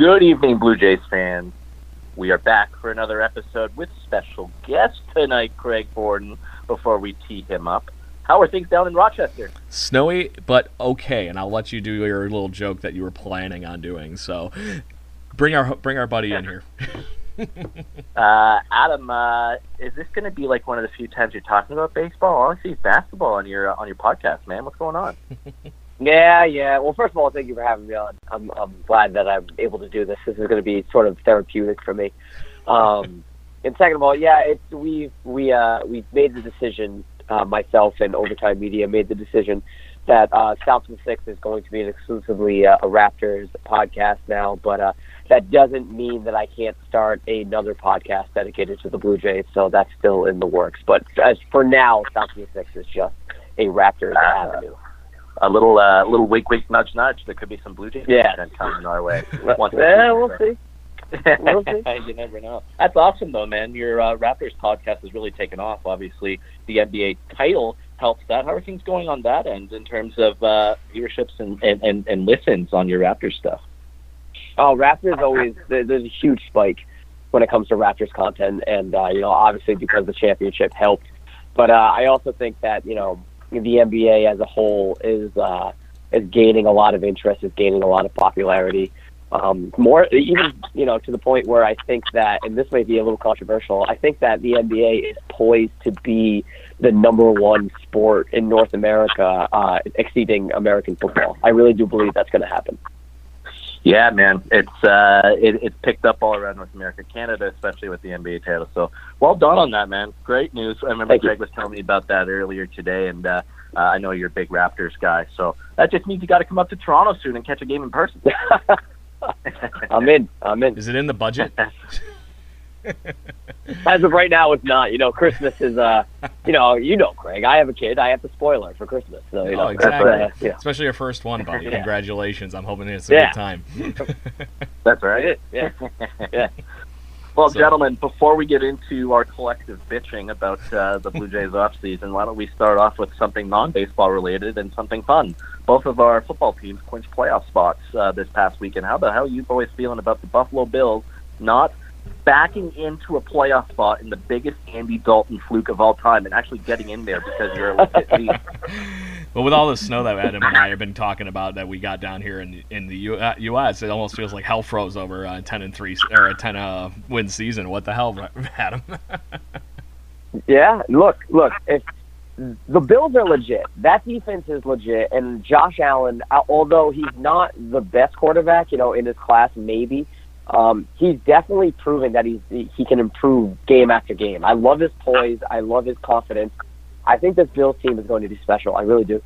Good evening, Blue Jays fans. We are back for another episode with special guest tonight, Craig Borden, before we tee him up. How are things down in Rochester? Snowy, but okay, and I'll let you do your little joke that you were planning on doing. So, bring our bring our buddy in here. uh, Adam, uh, is this going to be like one of the few times you're talking about baseball? All I see is basketball on your uh, on your podcast, man. What's going on? Yeah, yeah. Well, first of all, thank you for having me on. I'm I'm glad that I'm able to do this. This is going to be sort of therapeutic for me. Um, and second of all, yeah, it's we we uh, we made the decision. Uh, myself and Overtime Media made the decision that uh, South Six is going to be an exclusively uh, a Raptors podcast now, but uh, that doesn't mean that I can't start another podcast dedicated to the Blue Jays. So that's still in the works. But as for now, South Six is just a Raptors uh, avenue a little uh, little wink wink nudge nudge. There could be some Blue Jays yeah. coming our way. Once yeah, we'll see. We'll see. you never know. That's awesome though, man. Your uh, Raptors podcast has really taken off. Obviously, the NBA title helps that. How are things going on that end in terms of uh, viewerships and, and, and, and listens on your Raptors stuff? Oh, Raptors always there's a huge spike when it comes to Raptors content, and uh, you know obviously because the championship helped. But uh, I also think that you know the NBA as a whole is uh, is gaining a lot of interest, is gaining a lot of popularity. Um, more even you know to the point where I think that, and this may be a little controversial, I think that the NBA is poised to be the number one sport in North America, uh, exceeding American football. I really do believe that's going to happen. Yeah, man, it's uh, it, it's picked up all around North America, Canada, especially with the NBA title. So, well done on that, man. Great news. I remember Thank Greg you. was telling me about that earlier today, and uh, uh, I know you're a big Raptors guy. So that just means you got to come up to Toronto soon and catch a game in person. I'm in. I'm in. Is it in the budget? As of right now, it's not. You know, Christmas is uh, you know, you know, Craig. I have a kid. I have to spoil her for Christmas. So you know, oh, exactly. Uh, yeah. Especially your first one, buddy. Yeah. Congratulations. I'm hoping it's a Yeah. good time. That's right. Yeah. Yeah. Well, So- gentlemen, before we get into our collective bitching about uh, the Blue Jays offseason, why don't we start off with something non-baseball related and something fun? Both of our football teams clinched playoff spots uh, this past weekend. How the hell are you boys feeling about the Buffalo Bills not backing into a playoff spot in the biggest Andy Dalton fluke of all time and actually getting in there because you're a legit team? But with all the snow that Adam and I have been talking about that we got down here in in the U- uh, U.S., it almost feels like hell froze over a ten and three or a ten uh, win season. What the hell, Adam? Yeah, look, look. If the Bills are legit, that defense is legit, and Josh Allen, uh, although he's not the best quarterback, you know, in his class, maybe, um, he's definitely proven that he's he can improve game after game. I love his poise. I love his confidence. I think this Bills team is going to be special. I really do.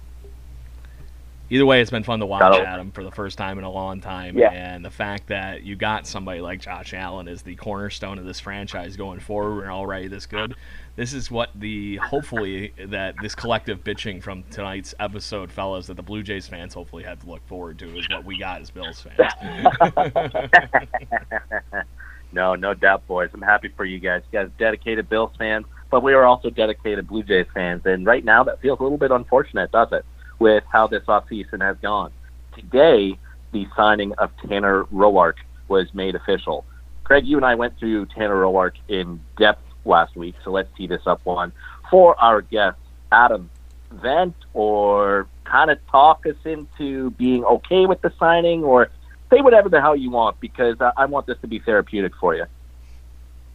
Either way, it's been fun to watch That'll- Adam for the first time in a long time, Yeah. and the fact that you got somebody like Josh Allen as the cornerstone of this franchise going forward and already this good. This is what the hopefully that this collective bitching from tonight's episode, fellas, that the Blue Jays fans hopefully have to look forward to is what we got as Bills fans. no, no doubt, boys. I'm happy for you guys. You guys dedicated Bills fans, but we are also dedicated Blue Jays fans. And right now, that feels a little bit unfortunate, does it, with how this offseason has gone? Today, the signing of Tanner Roark was made official. Craig, you and I went through Tanner Roark in depth last week, so let's tee this up one for our guest, Adam, vent or kind of talk us into being okay with the signing, or say whatever the hell you want because I, I want this to be therapeutic for you.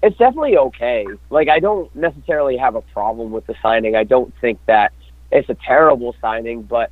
It's definitely okay. Like I don't necessarily have a problem with the signing. I don't think that it's a terrible signing, but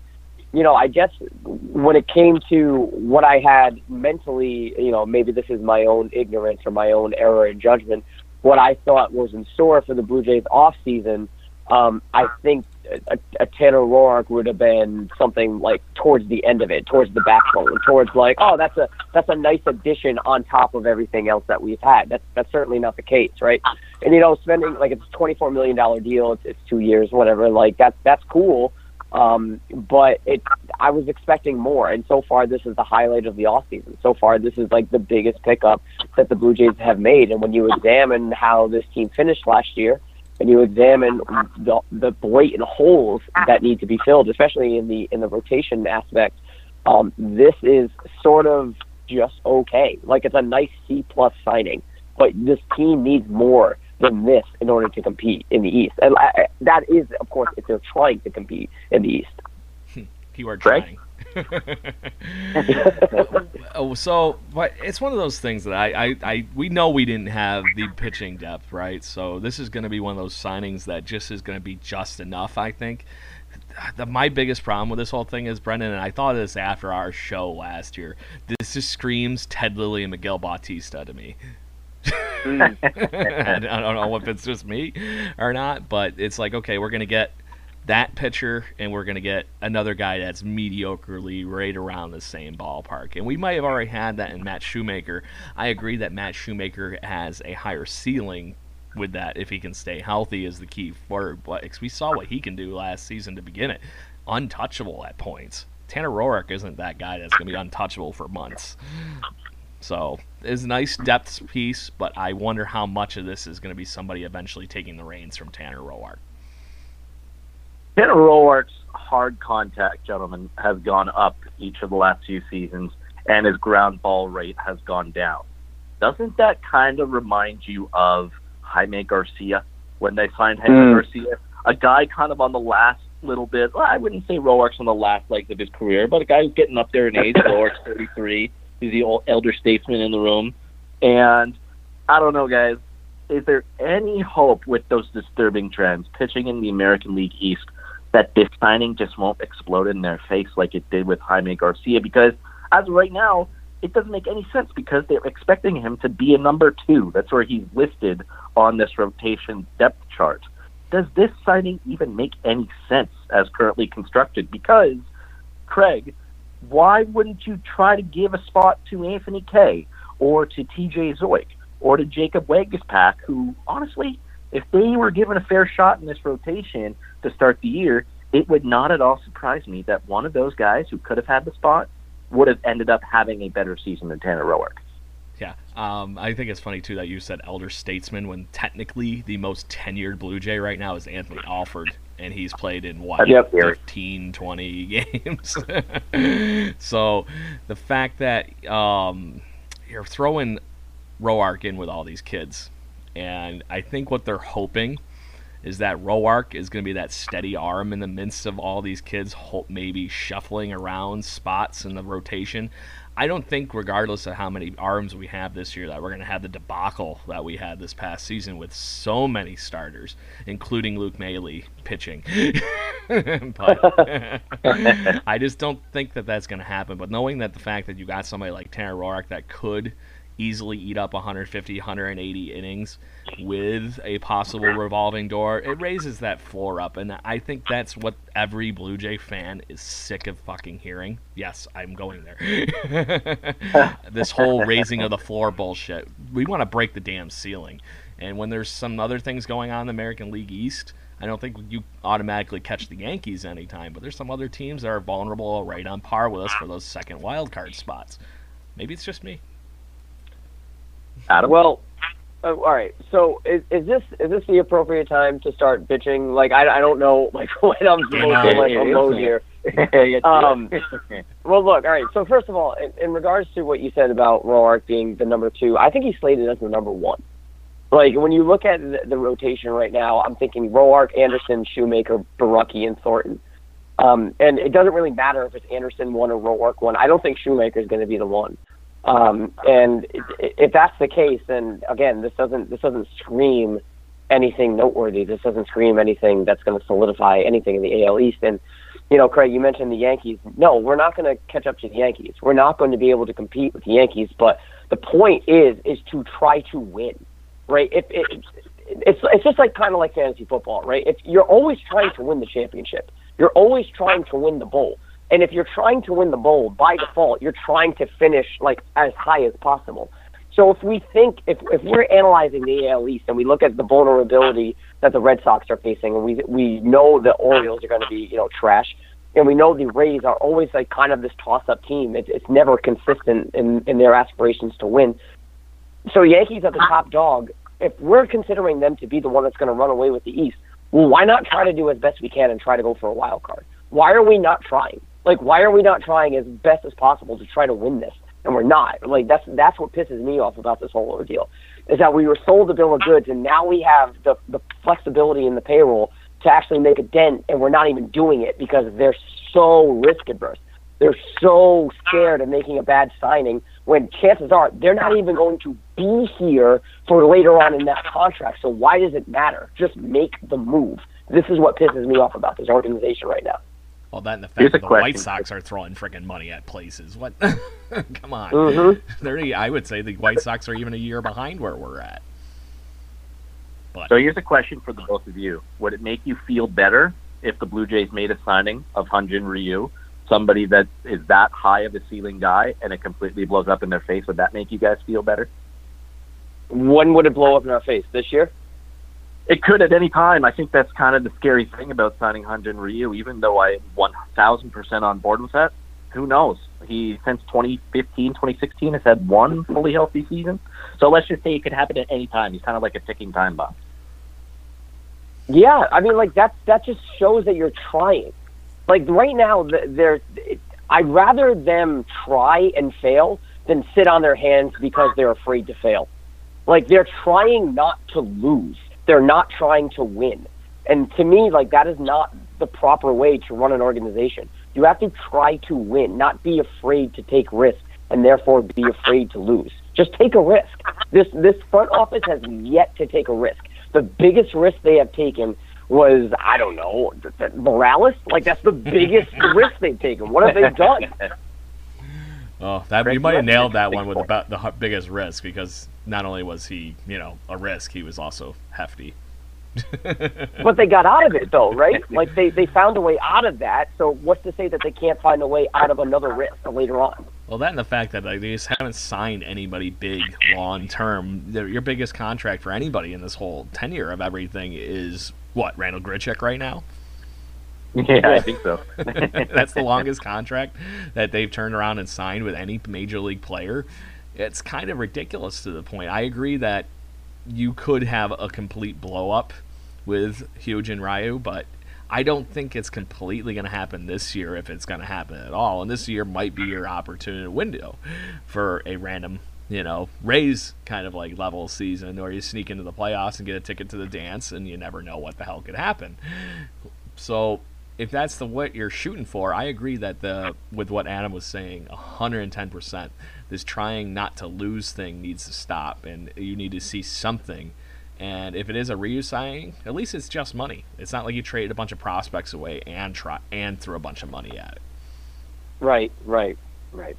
you know, I guess when it came to what I had mentally, you know, maybe this is my own ignorance or my own error in judgment. What I thought was in store for the Blue Jays off season, um, I think a, a Tanner Roark would have been something like towards the end of it, towards the backbone, towards like, oh, that's a that's a nice addition on top of everything else that we've had. That's that's certainly not the case, right? And you know, spending like it's a twenty four million dollar deal, it's, it's two years, whatever. Like that's that's cool. Um, but it, I was expecting more, and so far this is the highlight of the off season. So far, this is like the biggest pickup that the Blue Jays have made. And when you examine how this team finished last year, and you examine the, the blatant holes that need to be filled, especially in the in the rotation aspect, um, this is sort of just okay. Like it's a nice C plus signing, but this team needs more than this in order to compete in the East. And I, that is, of course, if they're trying to compete in the East. Keyword trying. oh, so, but it's one of those things that I, I, I, we know we didn't have the pitching depth, right? So this is going to be one of those signings that just is going to be just enough, I think. The, my biggest problem with this whole thing is Brendan, and I thought of this after our show last year. This just screams Ted Lilly and Miguel Bautista to me. Mm. I don't know if it's just me or not, but it's like okay, we're gonna get that pitcher, and we're gonna get another guy that's mediocrely right around the same ballpark. And we might have already had that in Matt Shoemaker. I agree that Matt Shoemaker has a higher ceiling with that if he can stay healthy is the key word. But we saw what he can do last season to begin it, untouchable at points. Tanner Roark isn't that guy that's going to be untouchable for months. So it's a nice depth piece, but I wonder how much of this is going to be somebody eventually taking the reins from Tanner Roark. Tanner Roark's hard contact, gentlemen, has gone up each of the last few seasons, and his ground ball rate has gone down. Doesn't that kind of remind you of Jaime Garcia when they signed Jaime mm. Garcia? A guy kind of on the last little bit. Well, I wouldn't say Roark's on the last legs of his career, but a guy who's getting up there in age. Roark's 33 He's the old elder statesman in the room. And I don't know, guys. Is there any hope with those disturbing trends pitching in the American League East that this signing just won't explode in their face like it did with Jaime Garcia? Because as of right now, it doesn't make any sense because they're expecting him to be a number two. That's where he's listed on this rotation depth chart. Does this signing even make any sense as currently constructed? Because, Craig, why wouldn't you try to give a spot to Anthony Kay or to TJ Zeuch or to Jacob Waguespack, who honestly, if they were given a fair shot in this rotation to start the year, it would not at all surprise me that one of those guys who could have had the spot would have ended up having a better season than Tanner Roark. Yeah, um, I think it's funny too that you said elder statesman when technically the most tenured Blue Jay right now is Anthony Alford, and he's played in what yep. 15, 20 games. so the fact that um, you're throwing Roark in with all these kids, and I think what they're hoping is that Roark is going to be that steady arm in the midst of all these kids, maybe shuffling around spots in the rotation. I don't think, regardless of how many arms we have this year, that we're going to have the debacle that we had this past season with so many starters, including Luke Maile pitching. but I just don't think that that's going to happen. But knowing that the fact that you got somebody like Tanner Roark that could easily eat up 150, 180 innings with a possible revolving door, it raises that floor up. And I think that's what every Blue Jay fan is sick of fucking hearing. Yes, I'm going there. this whole raising of the floor bullshit. We want to break the damn ceiling. And when there's some other things going on in the American League East, I don't think you automatically catch the Yankees anytime, but there's some other teams that are vulnerable right on par with us for those second wild card spots. Maybe it's just me. Adam? Well, uh, all right. So is, is this is this the appropriate time to start bitching? Like I, I don't know like when I'm supposed to like unload here. um, well, look, all right. So first of all, in, in regards to what you said about Roark being the number two, I think he's slated as the number one. Like when you look at the, the rotation right now, I'm thinking Roark, Anderson, Shoemaker, Borucki, and Thornton. Um, and it doesn't really matter if it's Anderson one or Roark one. I don't think Shoemaker is going to be the one. Um, and if that's the case, then again, this doesn't this doesn't scream anything noteworthy. This doesn't scream anything that's going to solidify anything in the AL East. And you know, Craig, you mentioned the Yankees. No, we're not going to catch up to the Yankees. We're not going to be able to compete with the Yankees. But the point is, is to try to win, right? If it, it's it's just like kind of like fantasy football, right? If you're always trying to win the championship, you're always trying to win the bowl. And if you're trying to win the bowl, by default, you're trying to finish like as high as possible. So if we think if if we're analyzing the AL East and we look at the vulnerability that the Red Sox are facing, and we we know the Orioles are going to be you know trash, and we know the Rays are always like kind of this toss-up team. It, it's never consistent in in their aspirations to win. So Yankees are the top dog. If we're considering them to be the one that's going to run away with the East, well, why not try to do as best we can and try to go for a wild card? Why are we not trying? Like, why are we not trying as best as possible to try to win this? And we're not. Like, that's that's what pisses me off about this whole ordeal, is that we were sold a bill of goods, and now we have the the flexibility in the payroll to actually make a dent, and we're not even doing it because they're so risk adverse. They're so scared of making a bad signing when chances are they're not even going to be here for later on in that contract. So why does it matter? Just make the move. This is what pisses me off about this organization right now. Well, that and the fact that the White Sox are throwing freaking money at places. What? Come on. Mm-hmm. They're, I would say the White Sox are even a year behind where we're at. But. So here's a question for the both of you: Would it make you feel better if the Blue Jays made a signing of Hyun-Jin Ryu, somebody that is that high of a ceiling guy, and it completely blows up in their face? Would that make you guys feel better? When would it blow up in our face? This year? It could at any time. I think that's kind of the scary thing about signing Hyun-Jin Ryu. Even though I 1,000% on board with that, who knows? He since 2015, 2016 has had one fully healthy season. So let's just say it could happen at any time. He's kind of like a ticking time bomb. Yeah, I mean, like that. That just shows that you're trying. Like right now, there's. I'd rather them try and fail than sit on their hands because they're afraid to fail. Like they're trying not to lose. They're not trying to win. And to me, like that is not the proper way to run an organization. You have to try to win, not be afraid to take risks and therefore be afraid to lose. Just take a risk. This this front office has yet to take a risk. The biggest risk they have taken was I don't know Morales. Like that's the biggest risk they've taken. What have they done? Oh, that you might have nailed that one with about the biggest risk because not only was he, you know, a risk, he was also hefty. but they got out of it though, right? Like they, they found a way out of that. So what's to say that they can't find a way out of another risk later on? Well, that and the fact that like, they just haven't signed anybody big long term. Your biggest contract for anybody in this whole tenure of everything is what Randal Grichuk right now. Yeah, I think so. That's the longest contract that they've turned around and signed with any major league player. It's kind of ridiculous to the point. I agree that you could have a complete blow up with Hyun-Jin Ryu, but I don't think it's completely going to happen this year if it's going to happen at all. And this year might be your opportunity window for a random, you know, raise kind of like level season or you sneak into the playoffs and get a ticket to the dance and you never know what the hell could happen. So if that's the what you're shooting for, I agree that the with what Adam was saying, 110%. This trying not to lose thing needs to stop, and you need to see something. And if it is a Ryu signing, at least it's just money. It's not like you traded a bunch of prospects away and try and threw a bunch of money at it. Right, right, right.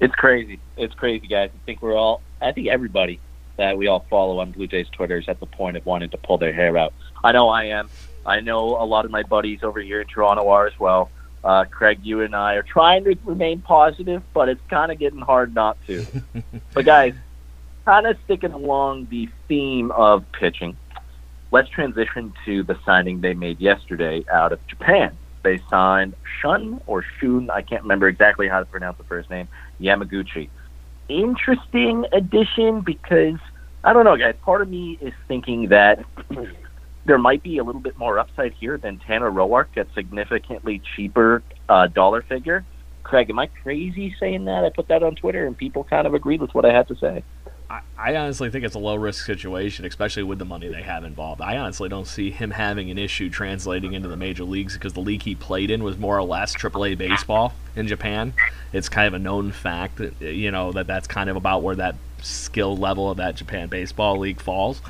It's crazy. It's crazy, guys. I think we're all. I think everybody that we all follow on Blue Jays Twitter is at the point of wanting to pull their hair out. I know I am. I know a lot of my buddies over here in Toronto are as well. Uh, Craig, you and I are trying to remain positive, but it's kind of getting hard not to. but guys, kind of sticking along the theme of pitching, let's transition to the signing they made yesterday out of Japan. They signed Shun or Shun, I can't remember exactly how to pronounce the first name, Yamaguchi. Interesting addition because I don't know, guys. Part of me is thinking that there might be a little bit more upside here than Tanner Roark at significantly cheaper uh, dollar figure. Craig, am I crazy saying that? I put that on Twitter and people kind of agreed with what I had to say. I, I honestly think it's a low risk situation, especially with the money they have involved. I honestly don't see him having an issue translating into the major leagues because the league he played in was more or less AAA baseball in Japan. It's kind of a known fact, that, you know, that that's kind of about where that skill level of that Japan baseball league falls.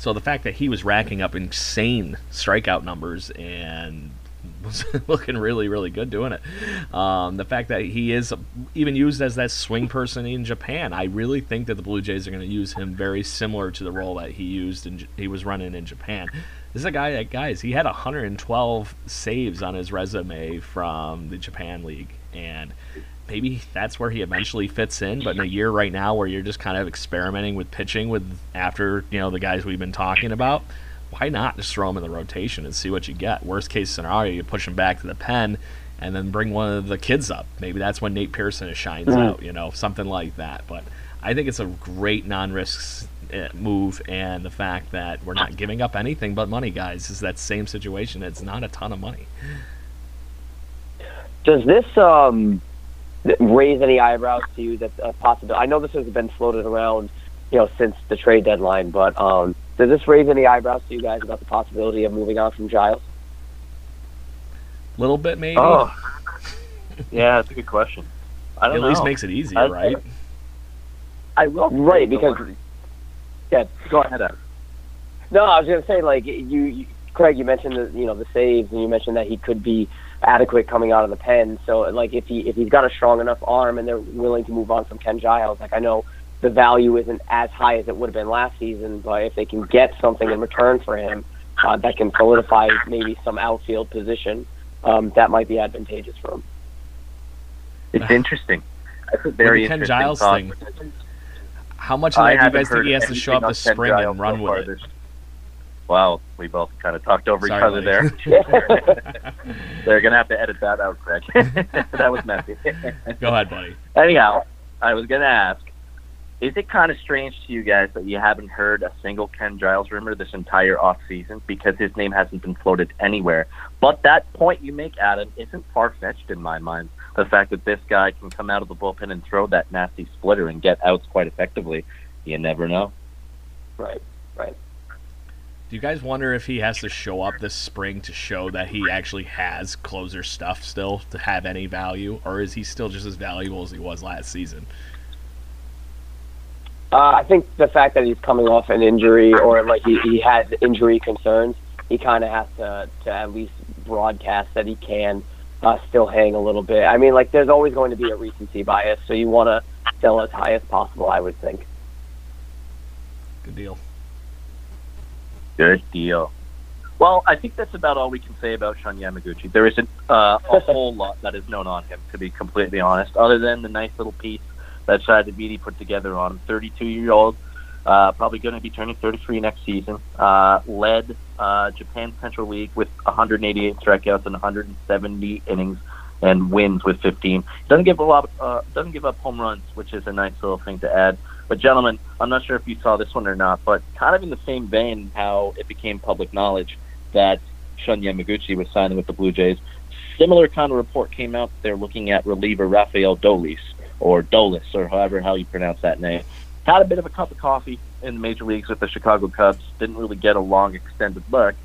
So the fact that he was racking up insane strikeout numbers and was looking really, really good doing it. Um, the fact that he is even used as that swing person in Japan, I really think that the Blue Jays are going to use him very similar to the role that he used and he was running in Japan. This is a guy that guys he had 112 saves on his resume from the Japan League, and maybe that's where he eventually fits in. But in a year right now where you're just kind of experimenting with pitching with after you know the guys we've been talking about, why not just throw him in the rotation and see what you get? Worst case scenario, you push him back to the pen and then bring one of the kids up. Maybe that's when Nate Pearson shines mm-hmm. out, you know, something like that. But I think it's a great non-risk eh, move, and the fact that we're not giving up anything but money, guys, is that same situation. It's not a ton of money. Does this um, raise any eyebrows to you that a possibility? I know this has been floated around, you know, since the trade deadline, but um, does this raise any eyebrows to you guys about the possibility of moving on from Giles? A little bit, maybe. Oh, yeah, that's a good question. I don't At know. least makes it easier, I, right? I will. Right, because yeah, go ahead. Adam. No, I was going to say like you, you, Craig. You mentioned the you know the saves, and you mentioned that he could be adequate coming out of the pen. So like if he if he's got a strong enough arm and they're willing to move on from Ken Giles, like I know the value isn't as high as it would have been last season, but if they can get something in return for him uh, that can solidify maybe some outfield position, um, that might be advantageous for him. It's interesting. That's a very Ken Giles thing. How much of that do you guys think he has to show up this spring and run so with it? This, well, we both kind of talked over Sorry, each other there. They're going to have to edit that out, Craig. that was messy. Go ahead, buddy. Anyhow, I was going to ask, is it kind of strange to you guys that you haven't heard a single Ken Giles rumor this entire off season because his name hasn't been floated anywhere? But that point you make, Adam, isn't far fetched in my mind. The fact that this guy can come out of the bullpen and throw that nasty splitter and get outs quite effectively, you never know. Right, right. Do you guys wonder if he has to show up this spring to show that he actually has closer stuff still to have any value, or is he still just as valuable as he was last season? Uh, I think the fact that he's coming off an injury or like he, he has injury concerns, he kind of has to, to at least broadcast that he can uh, still hang a little bit. I mean, like there's always going to be a recency bias, so you want to sell as high as possible, I would think. Good deal. Good deal. Well, I think that's about all we can say about Shun Yamaguchi. There isn't uh, a whole lot that is known on him, to be completely honest, other than the nice little piece that Shi Davidi put together on him. 32 year old, uh, probably going to be turning 33 next season. Uh, led uh, Japan Central League with 188 strikeouts and 170 innings and wins with 15. Doesn't give a lot. Uh, doesn't give up home runs, which is a nice little thing to add. But gentlemen, I'm not sure if you saw this one or not, but kind of in the same vein, how it became public knowledge that Shun Yamaguchi was signing with the Blue Jays. Similar kind of report came out. They're looking at reliever Rafael Dolis or Dolis, or however how you pronounce that name. Had a bit of a cup of coffee in the major leagues with the Chicago Cubs. Didn't really get a long extended look,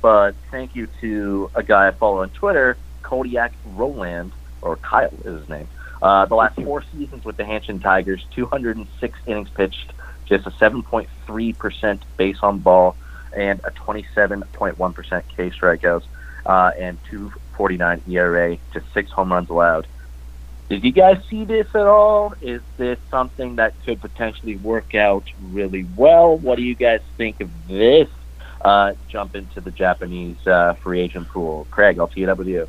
but thank you to a guy I follow on Twitter, Kodiak Roland, or Kyle is his name. Uh, the last four seasons with the Hanshin Tigers, 206 innings pitched, just a 7.3% base on ball, and a 27.1% K strikeouts, uh, and 249 ERA, just six home runs allowed. Did you guys see this at all? Is this something that could potentially work out really well? What do you guys think of this uh, jump into the Japanese uh, free agent pool? Craig, I'll tee it up with you.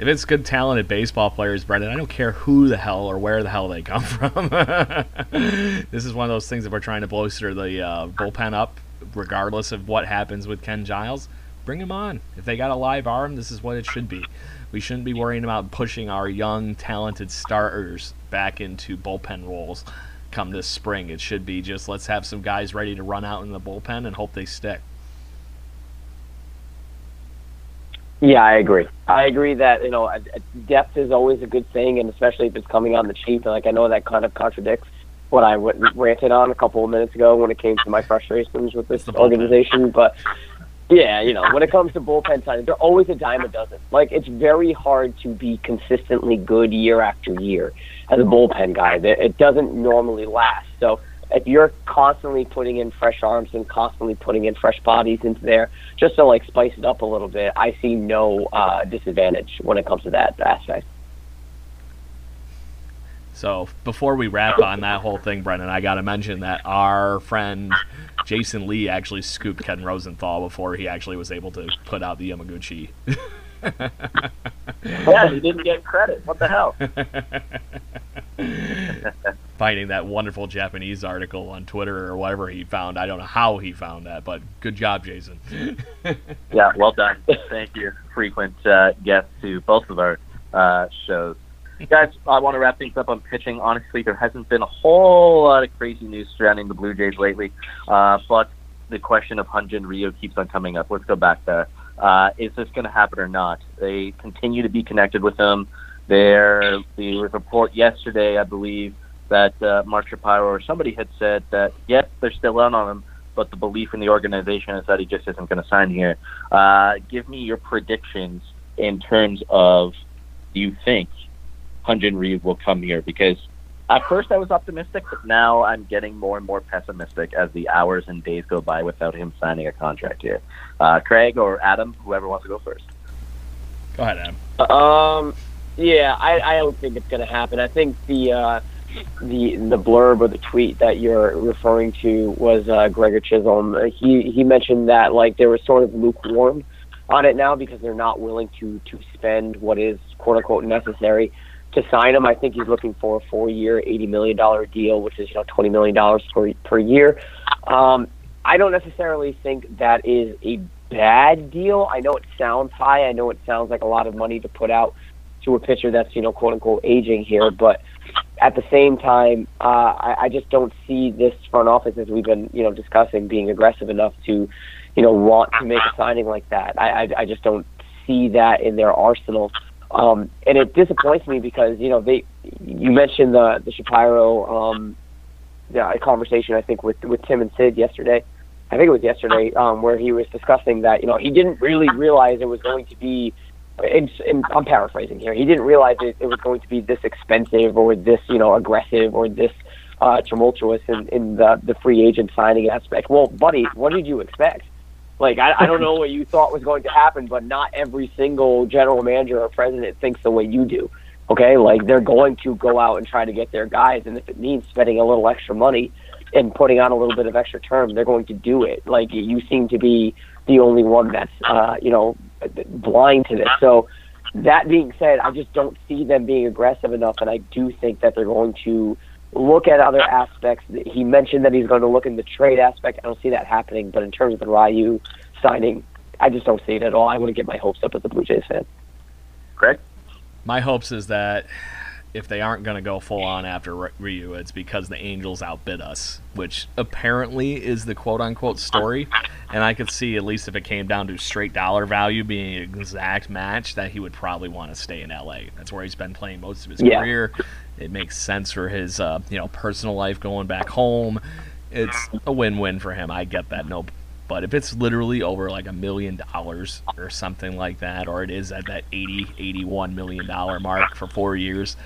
If it's good, talented baseball players, Brendan, I don't care who the hell or where the hell they come from. this is one of those things that we're trying to bolster the uh, bullpen up, regardless of what happens with Ken Giles. Bring him on. If they got a live arm, this is what it should be. We shouldn't be worrying about pushing our young, talented starters back into bullpen roles come this spring. It should be just let's have some guys ready to run out in the bullpen and hope they stick. Yeah, I agree. I agree that you know depth is always a good thing, and especially if it's coming on the cheap. And like I know that kind of contradicts what I ranted on a couple of minutes ago when it came to my frustrations with this organization. But yeah, you know, when it comes to bullpen signing, they're always a dime a dozen. Like it's very hard to be consistently good year after year as a bullpen guy. It doesn't normally last. So if you're constantly putting in fresh arms and constantly putting in fresh bodies into there just to like spice it up a little bit, I see no uh, disadvantage when it comes to that aspect. So before we wrap on that whole thing, Brendan, I got to mention that our friend Jason Lee actually scooped Ken Rosenthal before he actually was able to put out the Yamaguchi. yeah, he didn't get credit. What the hell? Finding that wonderful Japanese article on Twitter or whatever he found. I don't know how he found that, but good job, Jason. yeah, well done. Thank you. Frequent uh, guest to both of our uh, shows. Guys, I want to wrap things up on pitching. Honestly, there hasn't been a whole lot of crazy news surrounding the Blue Jays lately, uh, but the question of Hyun-Jin keeps on coming up. Let's go back there. Uh, is this going to happen or not? They continue to be connected with him. There, the report yesterday, I believe, that uh, Mark Shapiro or somebody had said that yes, they're still in on him, but the belief in the organization is that he just isn't going to sign here. Uh, give me your predictions in terms of do you think Hyun-Jin Ryu will come here? Because at first I was optimistic, but now I'm getting more and more pessimistic as the hours and days go by without him signing a contract here. Uh, Craig or Adam, whoever wants to go first. Go ahead, Adam. Um, yeah, I, I don't think it's going to happen. I think the uh, the the blurb or the tweet that you're referring to was uh, Gregor Chisholm. He he mentioned that like they were sort of lukewarm on it now because they're not willing to to spend what is quote unquote necessary to sign him. I think he's looking for a four-year, eighty million dollar deal, which is you know twenty million dollars per per year. Um, I don't necessarily think that is a bad deal. I know it sounds high. I know it sounds like a lot of money to put out to a pitcher that's you know quote unquote aging here, but at the same time, uh, I, I just don't see this front office as we've been you know discussing being aggressive enough to you know want to make a signing like that. I I, I just don't see that in their arsenal. Um, and it disappoints me because you know they you mentioned the the Shapiro um, the conversation I think with with Tim and Sid yesterday. I think it was yesterday um, where he was discussing that you know he didn't really realize it was going to be. And, and I'm paraphrasing here. He didn't realize it, it was going to be this expensive or this you know aggressive or this uh, tumultuous in, in the the free agent signing aspect. Well, buddy, what did you expect? Like I, I don't know what you thought was going to happen, but not every single general manager or president thinks the way you do. Okay, like they're going to go out and try to get their guys, and if it means spending a little extra money and putting on a little bit of extra term, they're going to do it. Like you seem to be the only one that's uh, you know blind to this. So that being said, I just don't see them being aggressive enough, and I do think that they're going to look at other aspects. He mentioned that he's going to look in the trade aspect. I don't see that happening, but in terms of the Ryu signing, I just don't see it at all. I want to get my hopes up as a Blue Jays fan. Greg? My hopes is that if they aren't going to go full on after Ryu, it's because the Angels outbid us, which apparently is the quote unquote story. And I could see, at least if it came down to straight dollar value being an exact match, that he would probably want to stay in LA. That's where he's been playing most of his yeah. career. It makes sense for his uh, you know personal life going back home. It's a win-win for him. I get that. No but if it's literally over like a million dollars or something like that, or it is at that 80, 81 million dollar mark for four years,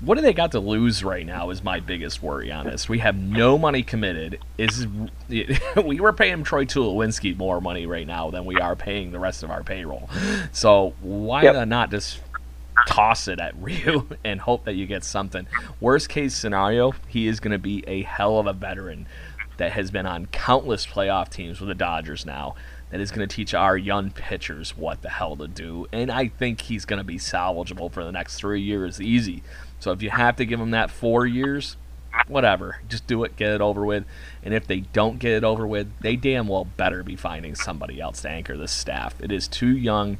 what do they got to lose right now is my biggest worry on this. We have no money committed. Is we were paying Troy Tulowitzki more money right now than we are paying the rest of our payroll. So why yep. not just toss it at Ryu and hope that you get something? Worst case scenario, he is going to be a hell of a veteran that has been on countless playoff teams with the Dodgers now that is going to teach our young pitchers what the hell to do. And I think he's going to be salvageable for the next three years, easy. So if you have to give him that four years, whatever, just do it, get it over with. And if they don't get it over with, they damn well better be finding somebody else to anchor this staff. It is too young,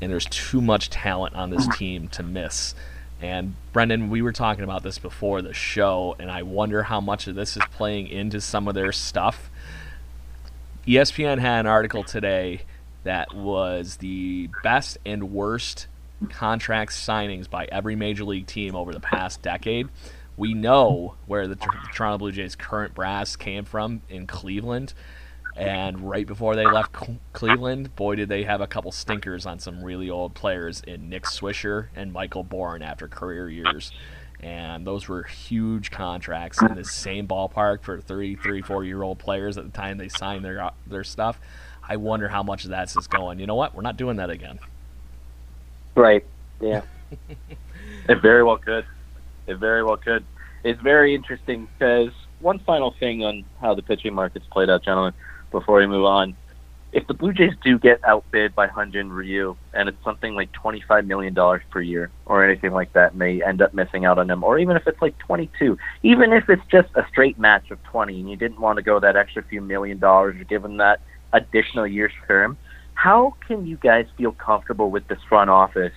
and there's too much talent on this team to miss. And Brendan, we were talking about this before the show, and I wonder how much of this is playing into some of their stuff. ESPN had an article today that was the best and worst contract signings by every major league team over the past decade. We know where the, Toronto Blue Jays' current brass came from in Cleveland. And right before they left Cleveland, boy, did they have a couple stinkers on some really old players in Nick Swisher and Michael Bourn after career years. And those were huge contracts in the same ballpark for 30, 34 year old players at the time they signed their their stuff. I wonder how much of that's just going, you know what, we're not doing that again. Right. Yeah. it very well could. It very well could. It's very interesting because one final thing on how the pitching market's played out, gentlemen before we move on. If the Blue Jays do get outbid by Hyun-Jin Ryu, and it's something like $25 million per year or anything like that, they end up missing out on him, or even if it's like 22, even if it's just a straight match of 20 and you didn't want to go that extra few million dollars or give them that additional year's term, how can you guys feel comfortable with this front office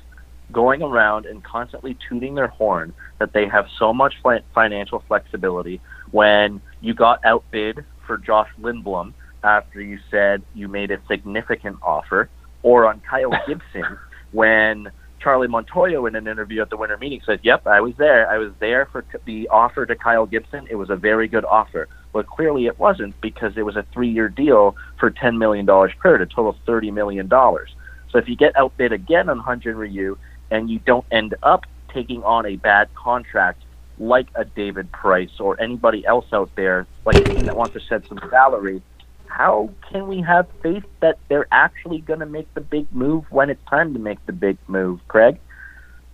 going around and constantly tooting their horn that they have so much financial flexibility when you got outbid for Josh Lindblom after you said you made a significant offer, or on Kyle Gibson when Charlie Montoyo in an interview at the winter meeting said, "Yep, I was there. I was there for the offer to Kyle Gibson. It was a very good offer." But clearly, it wasn't because it was a three-year deal for ten million dollars per, a total of thirty million dollars. So if you get outbid again on Hyun-Jin Ryu and you don't end up taking on a bad contract like a David Price or anybody else out there, like a team that wants to shed some salary, how can we have faith that they're actually going to make the big move when it's time to make the big move, Craig?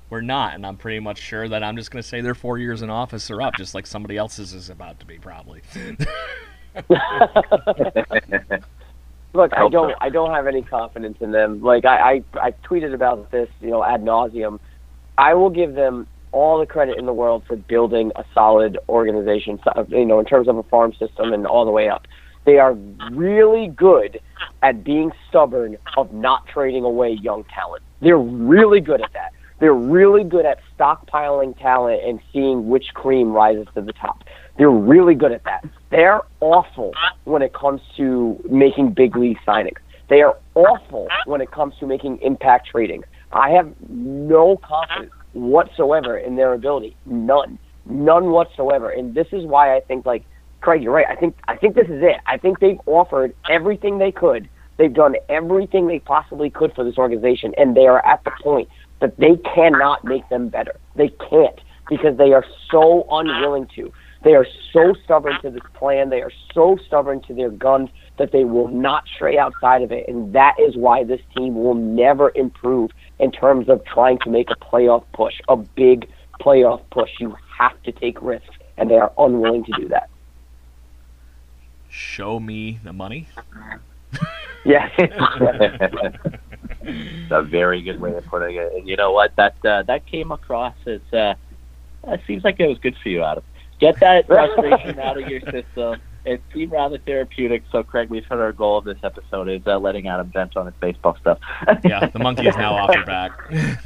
We're not, and I'm pretty much sure that I'm just going to say they're four years in office or up, just like somebody else's is about to be, probably. Look, I don't, I don't have any confidence in them. Like I, I, I tweeted about this, you know, ad nauseum. I will give them all the credit in the world for building a solid organization, you know, in terms of a farm system and all the way up. They are really good at being stubborn of not trading away young talent. They're really good at that. They're really good at stockpiling talent and seeing which cream rises to the top. They're really good at that. They're awful when it comes to making big league signings. They are awful when it comes to making impact trading. I have no confidence whatsoever in their ability. None. None whatsoever. And this is why I think like Craig, you're right. I think I think this is it. I think they've offered everything they could. They've done everything they possibly could for this organization, and they are at the point that they cannot make them better. They can't because they are so unwilling to. They are so stubborn to this plan. They are so stubborn to their guns that they will not stray outside of it. And that is why this team will never improve in terms of trying to make a playoff push, a big playoff push. You have to take risks, and they are unwilling to do that show me the money. yes. It's a very good way of putting it. And you know what? That uh, that came across as uh, it seems like it was good for you, Adam. Get that frustration out of your system. It seemed rather therapeutic. So, Craig, we've hit our goal of this episode is uh, letting Adam vent on his baseball stuff. yeah, the monkey is now off your back.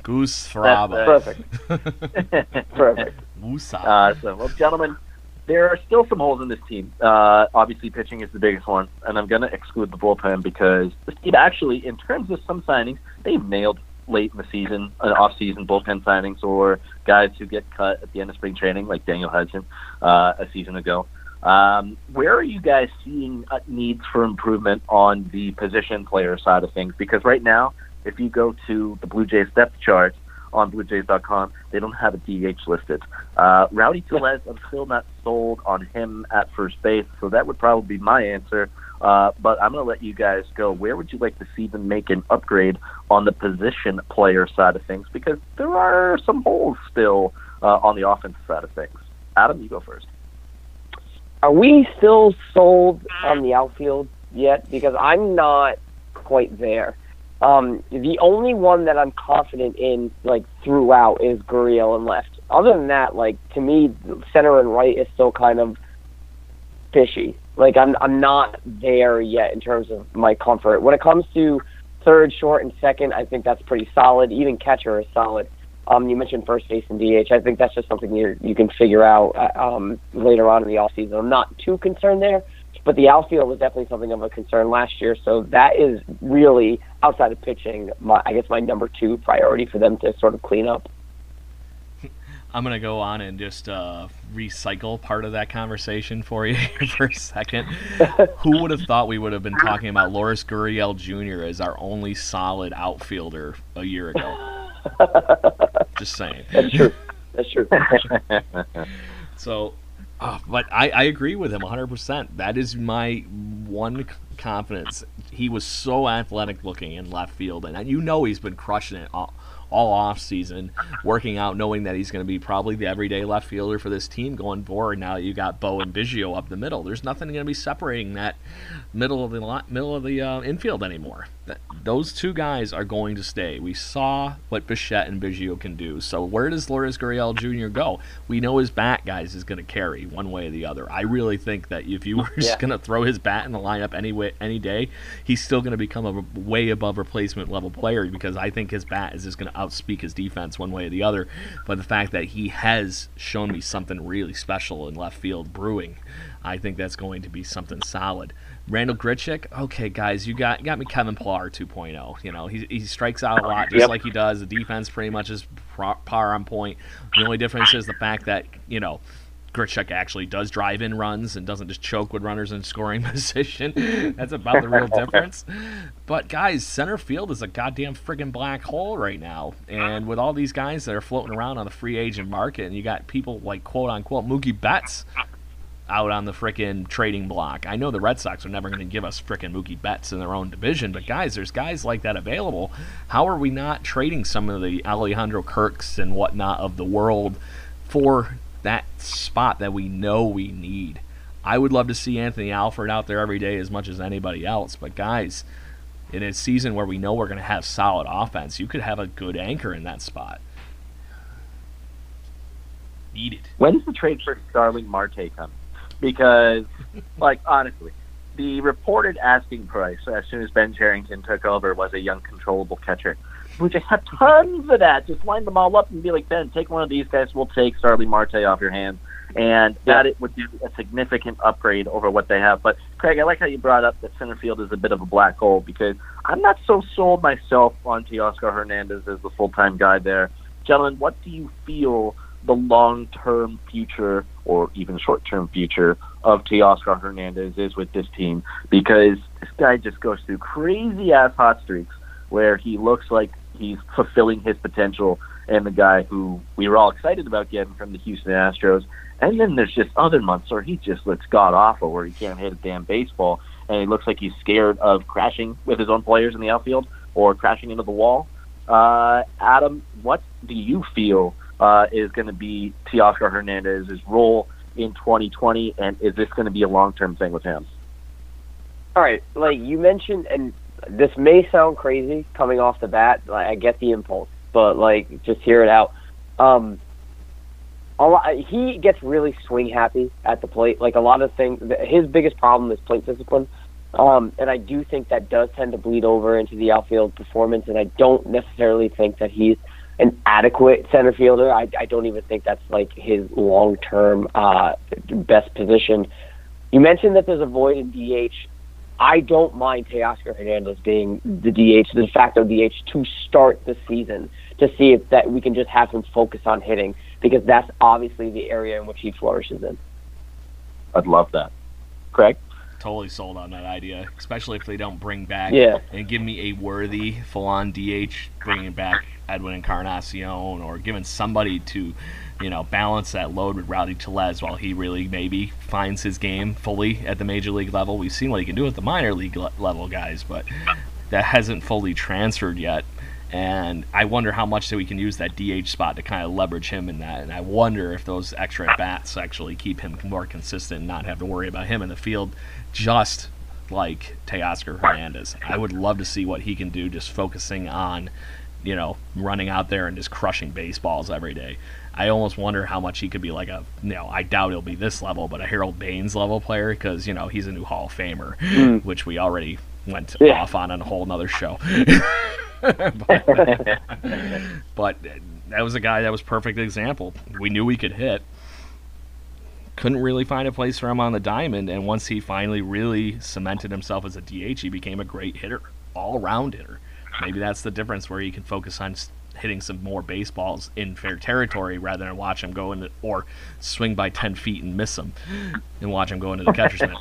Goosfraba. Perfect. Perfect. Woosah. Uh, so, well, gentlemen, there are still some holes in this team. Uh, obviously, pitching is the biggest one, and I'm going to exclude the bullpen because this team actually, in terms of some signings, they've nailed late in the season, an off-season bullpen signings, or guys who get cut at the end of spring training, like Daniel Hudson uh, a season ago. Um, where are you guys seeing uh, needs for improvement on the position player side of things? Because right now, if you go to the Blue Jays depth chart, on BlueJays.com. They don't have a DH listed. Uh, Rowdy Tellez, I'm still not sold on him at first base, so that would probably be my answer. Uh, but I'm going to let you guys go. Where would you like to see them make an upgrade on the position player side of things? Because there are some holes still uh, on the offensive side of things. Adam, you go first. Are we still sold on the outfield yet? Because I'm not quite there. Um, the only one that I'm confident in, like throughout, is Gurriel and left. Other than that, like to me, center and right is still kind of fishy. Like I'm, I'm not there yet in terms of my comfort. When it comes to third, short, and second, I think that's pretty solid. Even catcher is solid. Um, you mentioned first base and DH. I think that's just something you you can figure out uh, um, later on in the offseason. I'm not too concerned there. But the outfield was definitely something of a concern last year. So that is really outside of pitching, my, I guess my number two priority for them to sort of clean up. I'm gonna go on and just uh, recycle part of that conversation for you for a second. Who would have thought we would have been talking about Lourdes Gurriel Jr. as our only solid outfielder a year ago? just saying. That's true. That's true. so, uh, but I, I agree with him 100%. That is my one confidence. He was so athletic looking in left field, and you know he's been crushing it all, all off season, working out, knowing that he's going to be probably the everyday left fielder for this team going forward. Now you got Bo and Biggio up the middle. There's nothing going to be separating that middle of the middle of the uh, infield anymore. That, those two guys are going to stay. We saw what Bichette and Biggio can do. So where does Lourdes Gurriel Jr. go? We know his bat, guys, is going to carry one way or the other. I really think that if you were just yeah. going to throw his bat in the lineup any way, any day, he's still going to become a way above replacement level player because I think his bat is just going to outspeak his defense one way or the other. But the fact that he has shown me something really special in left field brewing, I think that's going to be something solid. Randal Grichuk, okay, guys, you got got me Kevin Pillar 2.0. You know, he, he strikes out a lot just yep. like he does. The defense pretty much is par on point. The only difference is the fact that you know Grichuk actually does drive in runs and doesn't just choke with runners in scoring position. That's about the real difference. But guys, center field is a goddamn friggin' black hole right now. And with all these guys that are floating around on the free agent market, and you got people like quote unquote Mookie Betts out on the frickin' trading block. I know the Red Sox are never going to give us frickin' Mookie Betts in their own division, but guys, there's guys like that available. How are we not trading some of the Alejandro Kirks and whatnot of the world for that spot that we know we need? I would love to see Anthony Alford out there every day as much as anybody else, but guys, in a season where we know we're going to have solid offense, you could have a good anchor in that spot. Needed. When's the trade for Starling Marte coming? because, like, honestly, the reported asking price as soon as Ben Cherington took over was a young, controllable catcher. We just have tons of that. Just line them all up and be like, Ben, take one of these guys. We'll take Starling Marte off your hands. And that it would be a significant upgrade over what they have. But Craig, I like how you brought up that center field is a bit of a black hole because I'm not so sold myself on Teoscar Hernandez as the full time guy there. Gentlemen, what do you feel the long term future or even short term future of Teoscar Hernandez is with this team because this guy just goes through crazy ass hot streaks where he looks like he's fulfilling his potential and the guy who we were all excited about getting from the Houston Astros. And then there's just other months where he just looks god awful, where he can't hit a damn baseball, and he looks like he's scared of crashing with his own players in the outfield or crashing into the wall. Uh, Adam, what do you feel uh, is going to be Teoscar Hernandez's role in 2020, and is this going to be a long-term thing with him? All right, like you mentioned, and this may sound crazy coming off the bat. Like, I get the impulse, but like just hear it out. Um, a lot, he gets really swing happy at the plate. Like a lot of things, his biggest problem is plate discipline. Um, and I do think that does tend to bleed over into the outfield performance. And I don't necessarily think that he's an adequate center fielder. I, I don't even think that's like his long term uh, best position. You mentioned that there's a void in DH. I don't mind Teoscar Hernandez being the DH, the de facto DH to start the season to see if that we can just have him focus on hitting because that's obviously the area in which he flourishes in. I'd love that. Craig? Totally sold on that idea, especially if they don't bring back yeah. and give me a worthy full on DH, bringing back Edwin Encarnacion or giving somebody to, you know, balance that load with Rowdy Tellez while he really maybe finds his game fully at the major league level. We've seen what he can do at the minor league level, guys, but that hasn't fully transferred yet. And I wonder how much that we can use that DH spot to kind of leverage him in that. And I wonder if those extra at bats actually keep him more consistent and not have to worry about him in the field just like Teoscar Hernandez. I would love to see what he can do just focusing on you know, running out there and just crushing baseballs every day. I almost wonder how much he could be like a, you know, I doubt he'll be this level, but a Harold Baines level player because, you know, he's a new Hall of Famer, mm. which we already went yeah. off on in a whole nother show. but, but that was a guy that was perfect example. We knew we could hit. couldn't really find a place for him on the diamond. And once he finally really cemented himself as a DH, he became a great hitter, all round hitter. Maybe that's the difference where he can focus on hitting some more baseballs in fair territory rather than watch him go into or swing by 10 feet and miss him and watch him go into the catcher's mitt.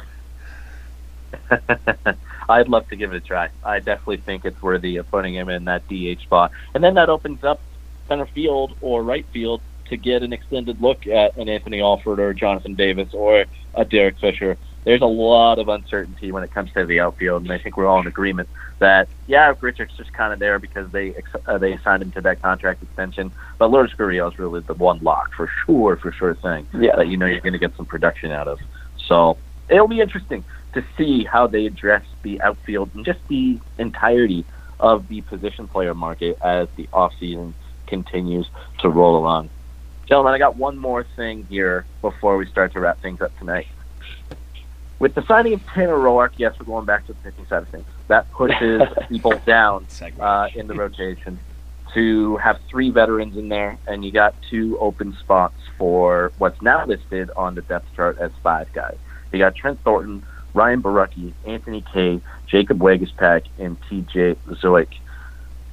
I'd love to give it a try. I definitely think it's worthy of putting him in that DH spot. And then that opens up center field or right field to get an extended look at an Anthony Alford or Jonathan Davis or a Derek Fisher. There's a lot of uncertainty when it comes to the outfield, and I think we're all in agreement that yeah, Grichuk's just kind of there because they uh, they signed him to that contract extension. But Lourdes Gurriel is really the one lock for sure, for sure thing yeah. that you know you're going to get some production out of. So it'll be interesting to see how they address the outfield and just the entirety of the position player market as the offseason continues to roll along. Gentlemen, I got one more thing here before we start to wrap things up tonight. With the signing of Tanner Roark, yes, we're going back to the pitching side of things. That pushes people down uh, in the rotation to have three veterans in there, and you got two open spots for what's now listed on the depth chart as five guys. You got Trent Thornton, Ryan Borucki, Anthony Kay, Jacob Waguespack, and TJ Zeuch.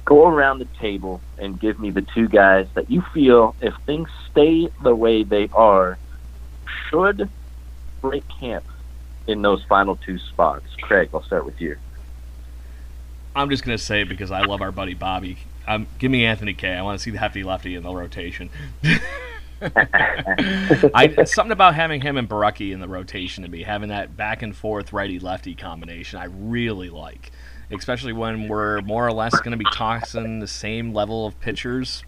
Go around the table and give me the two guys that you feel, if things stay the way they are, should break camp in those final two spots. Craig, I'll start with you. I'm just going to say because I love our buddy Bobby. Um, give me Anthony Kay I want to see the hefty lefty in the rotation. I, something about having him and Borucki in the rotation to me, having that back and forth righty lefty combination, I really like, especially when we're more or less going to be tossing the same level of pitchers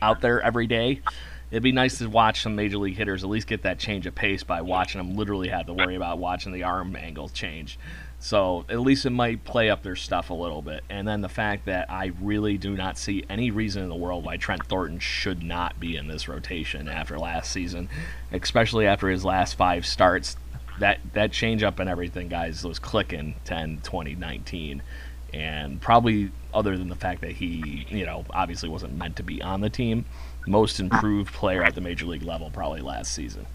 out there every day. It'd be nice to watch some major league hitters at least get that change of pace by watching them literally have to worry about watching the arm angle change. So at least it might play up their stuff a little bit. And then the fact that I really do not see any reason in the world why Trent Thornton should not be in this rotation after last season, especially after his last five starts. That that change up and everything, guys, was clicking 10, 20, 19. And probably other than the fact that he, you know, obviously wasn't meant to be on the team, most improved player at the major league level probably last season.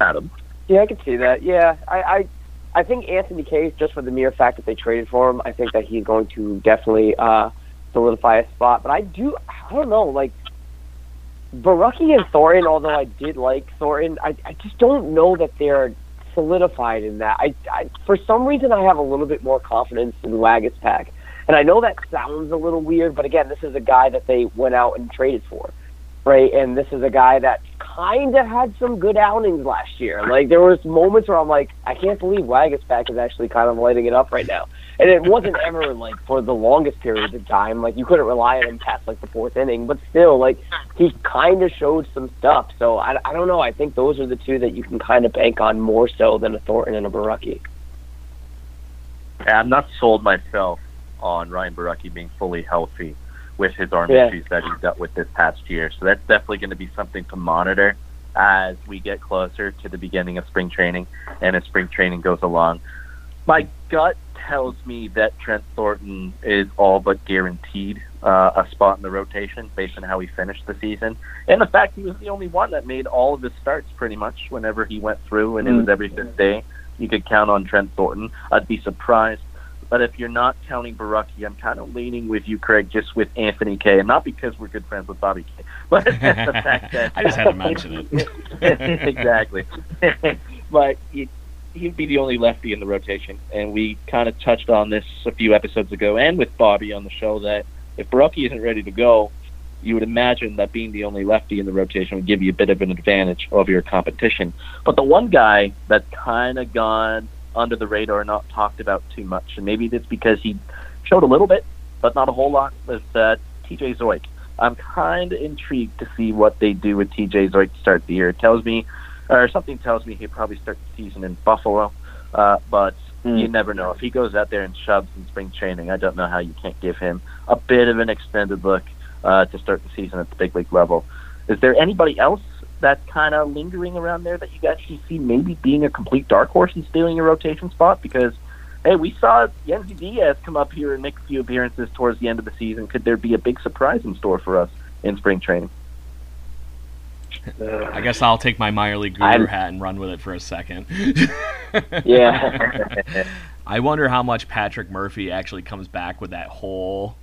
Adam. Yeah, I can see that. Yeah, I, I I think Anthony Kay, just for the mere fact that they traded for him, I think that he's going to definitely uh, solidify a spot. But I do, I don't know, like Borucki and Thornton. Although I did like Thornton, I, I just don't know that they're solidified in that. I, I for some reason I have a little bit more confidence in Waguespack, and I know that sounds a little weird, but again, this is a guy that they went out and traded for right? And this is a guy that kind of had some good outings last year. Like there was moments where I'm like, I can't believe Waguespack is actually kind of lighting it up right now. And it wasn't ever like for the longest periods of time. Like you couldn't rely on him past like the fourth inning, but still, like he kind of showed some stuff. So I, I don't know. I think those are the two that you can kind of bank on more so than a Thornton and a Borucki. Yeah, I'm not sold myself on Ryan Borucki being fully healthy with his arm yeah. issues that he's dealt with this past year. So that's definitely going to be something to monitor as we get closer to the beginning of spring training and as spring training goes along. My gut tells me that Trent Thornton is all but guaranteed uh, a spot in the rotation based on how he finished the season and the fact he was the only one that made all of his starts pretty much whenever he went through and mm-hmm. it was every fifth day. You could count on Trent Thornton. I'd be surprised but if you're not counting Borucki, I'm kind of leaning with you, Craig, just with Anthony Kay and not because we're good friends with Bobby Kay, but the fact that I just had to mention it. exactly, but he, he'd be the only lefty in the rotation, and we kind of touched on this a few episodes ago, and with Bobby on the show that if Borucki isn't ready to go, you would imagine that being the only lefty in the rotation would give you a bit of an advantage over your competition. But the one guy that's kind of gone under the radar, not talked about too much. And maybe it's because he showed a little bit, but not a whole lot, was uh, TJ Zeuch. I'm kind of intrigued to see what they do with TJ Zeuch to start the year. It tells me, or something tells me he'll probably start the season in Buffalo, uh, but mm. you never know. If he goes out there and shoves in spring training, I don't know how you can't give him a bit of an extended look uh, to start the season at the big league level. Is there anybody else that's kind of lingering around there that you guys can see maybe being a complete dark horse and stealing a rotation spot? Because, hey, we saw Yennsy Diaz come up here and make a few appearances towards the end of the season. Could there be a big surprise in store for us in spring training? I guess I'll take my minor league guru I'm- hat and run with it for a second. Yeah. I wonder how much Patrick Murphy actually comes back with that whole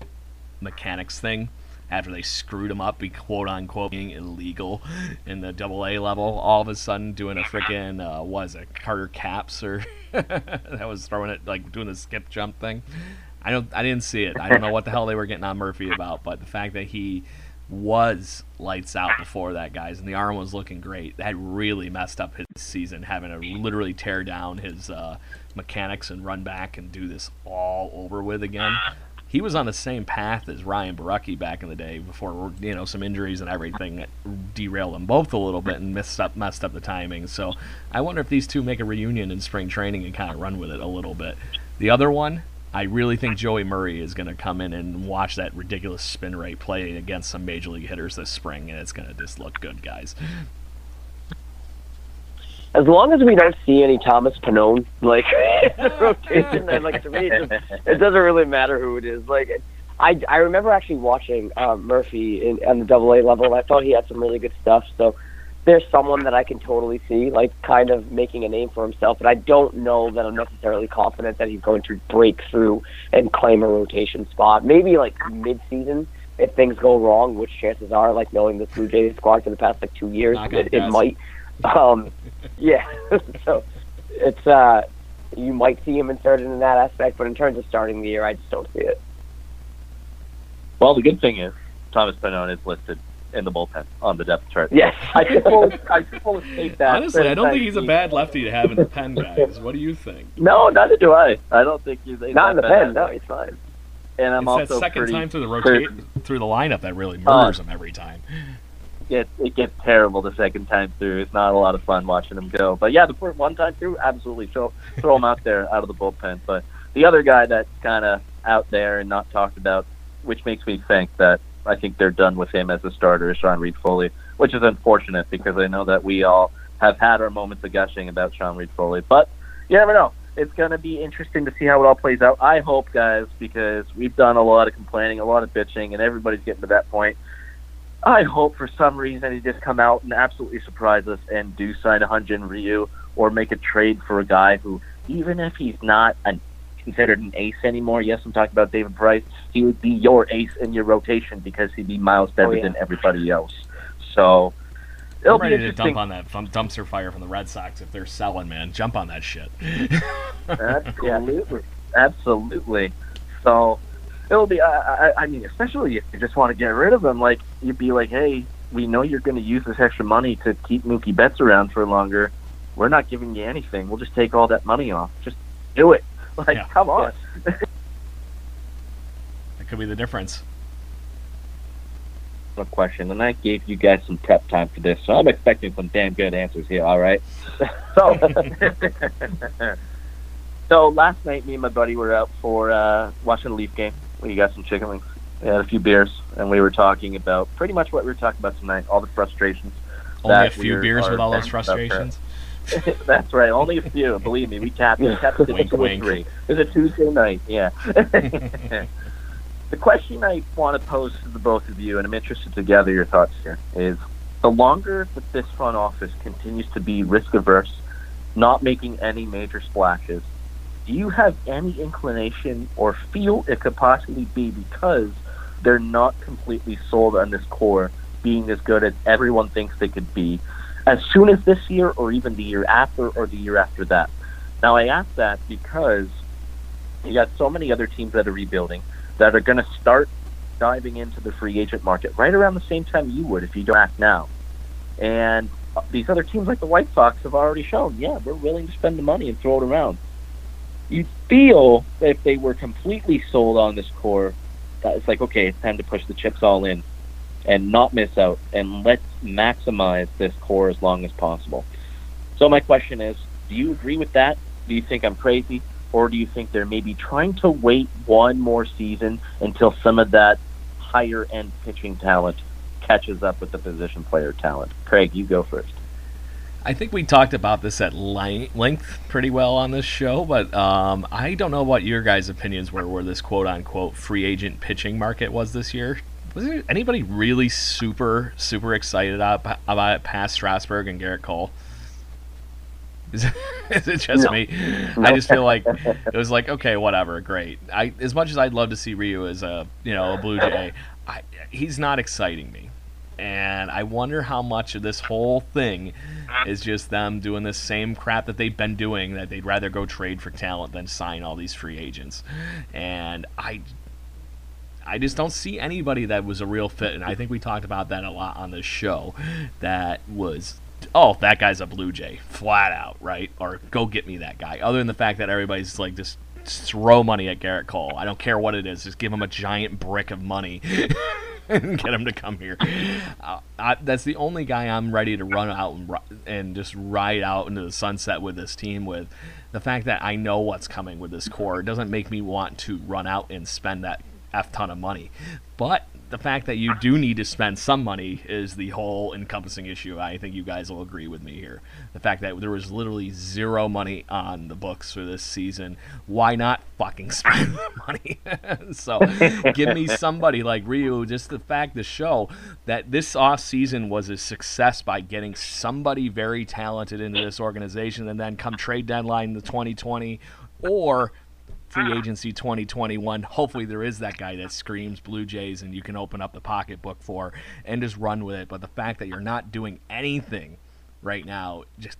mechanics thing after they screwed him up, be quote unquote being illegal in the double A level. All of a sudden, doing a freaking uh, was it Carter Capps or that was throwing it like doing the skip jump thing. I don't, I didn't see it. I don't know what the hell they were getting on Murphy about, but the fact that he was lights out before that, guys, and the arm was looking great. That really messed up his season, having to literally tear down his uh, mechanics and run back and do this all over with again. He was on the same path as Ryan Borucki back in the day before you know some injuries and everything derailed them both a little bit and messed up messed up the timing. So I wonder if these two make a reunion in spring training and kind of run with it a little bit. The other one, I really think Joey Murray is going to come in and watch that ridiculous spin rate play against some major league hitters this spring, and it's going to just look good, guys. As long as we don't see any Thomas Pannone like in the rotation, then like to me, it, just, it doesn't really matter who it is. Like, I I remember actually watching um, Murphy in, on the Double A level. and I thought he had some really good stuff. So there's someone that I can totally see like kind of making a name for himself. But I don't know that I'm necessarily confident that he's going to break through and claim a rotation spot. Maybe like mid-season. If things go wrong, which chances are, like knowing the Blue Jays squad for the past like two years, it, it might. Um, yeah. so it's uh you might see him inserted in that aspect, but in terms of starting the year, I just don't see it. Well, the good thing is Thomas Pannone is listed in the bullpen on the depth chart. Yes. I think we'll, I think we'll take that. Honestly, I don't think he's a bad lefty to have in the pen, guys. What do you think? No, neither do I. I don't think he's, he's Not in the pen. No, he's fine. And I'm it's also that second pretty, time through the pretty- through the lineup that really Uh, murders him every time. It, it gets terrible the second time through. It's not a lot of fun watching him go. But yeah, the one time through, absolutely throw throw him out there out of the bullpen. But the other guy that's kind of out there and not talked about, which makes me think that I think they're done with him as a starter, is Sean Reid-Foley, which is unfortunate because I know that we all have had our moments of gushing about Sean Reid-Foley. But you never know. It's going to be interesting to see how it all plays out. I hope, guys, because we've done a lot of complaining, a lot of bitching, and everybody's getting to that point. I hope for some reason he just come out and absolutely surprise us and do sign a Hyun-jin Ryu or make a trade for a guy who, even if he's not an, considered an ace anymore, yes, I'm talking about David Price, he would be your ace in your rotation because he'd be miles better Oh, yeah. than everybody else. So it'll I'm be ready to dump on that dumpster fire from the Red Sox if they're selling, man. Jump on that shit. Absolutely, absolutely. So it'll be. I, I, I mean, especially if you just want to get rid of him, like you'd be like, hey, we know you're going to use this extra money to keep Mookie Betts around for longer. We're not giving you anything. We'll just take all that money off. Just do it. Like, Yeah. come on. that could be the difference. No question. And I gave you guys some prep time for this, so I'm expecting some damn good answers here. All right. So, so last night, me and my buddy were out for uh, watching the Leaf game. We got some chicken wings, we had a few beers, and we were talking about pretty much what we were talking about tonight. All the frustrations. Only a few beers with all those fans of her. frustrations. That's right. Only a few. Believe me, we capped it. Kept it Wink, to wink. three. It was a Tuesday night. Yeah. the question I want to pose to the both of you, and I'm interested to gather your thoughts here, is the longer that this front office continues to be risk averse, not making any major splashes, do you have any inclination or feel it could possibly be because they're not completely sold on this core being as good as everyone thinks they could be as soon as this year or even the year after or the year after that? Now, I ask that because you got so many other teams that are rebuilding that are going to start diving into the free agent market right around the same time you would if you don't act now. And uh, these other teams like the White Sox have already shown, yeah, we're willing to spend the money and throw it around. You feel that if they were completely sold on this core, that it's like, okay, it's time to push the chips all in and not miss out and let's maximize this core as long as possible. So my question is, do you agree with that? Do you think I'm crazy? Or do you think they're maybe trying to wait one more season until some of that higher end pitching talent catches up with the position player talent? Craig, you go first. I think we talked about this at length pretty well on this show, but um, I don't know what your guys' opinions were where this quote unquote free agent pitching market was this year. Was there anybody really super super excited about, about it past Strasburg and Gerrit Cole? Is it, is it just no. me? No. I just feel like it was like okay, whatever, great. I as much as I'd love to see Ryu as a you know a Blue Jay, I, he's not exciting me, and I wonder how much of this whole thing mm-hmm. is just them doing the same crap that they've been doing. That they'd rather go trade for talent than sign all these free agents, and I I just don't see anybody that was a real fit, and I think we talked about that a lot on this show. That was oh, that guy's a Blue Jay, flat out, right? Or go get me that guy. Other than the fact that everybody's like just throw money at Gerrit Cole. I don't care what it is. Just give him a giant brick of money and get him to come here. Uh, I, that's the only guy I'm ready to run out and, and just ride out into the sunset with this team with. The fact that I know what's coming with this core doesn't make me want to run out and spend that f ton of money. But the fact that you do need to spend some money is the whole encompassing issue. I think you guys will agree with me here. The fact that there was literally zero money on the books for this season. Why not fucking spend the money? so give me somebody like Ryu. Just the fact the show that this off season was a success by getting somebody very talented into this organization, and then come trade deadline in the 2020 or free agency 2021. Hopefully, there is that guy that screams Blue Jays and you can open up the pocketbook for and just run with it. But the fact that you're not doing anything right now just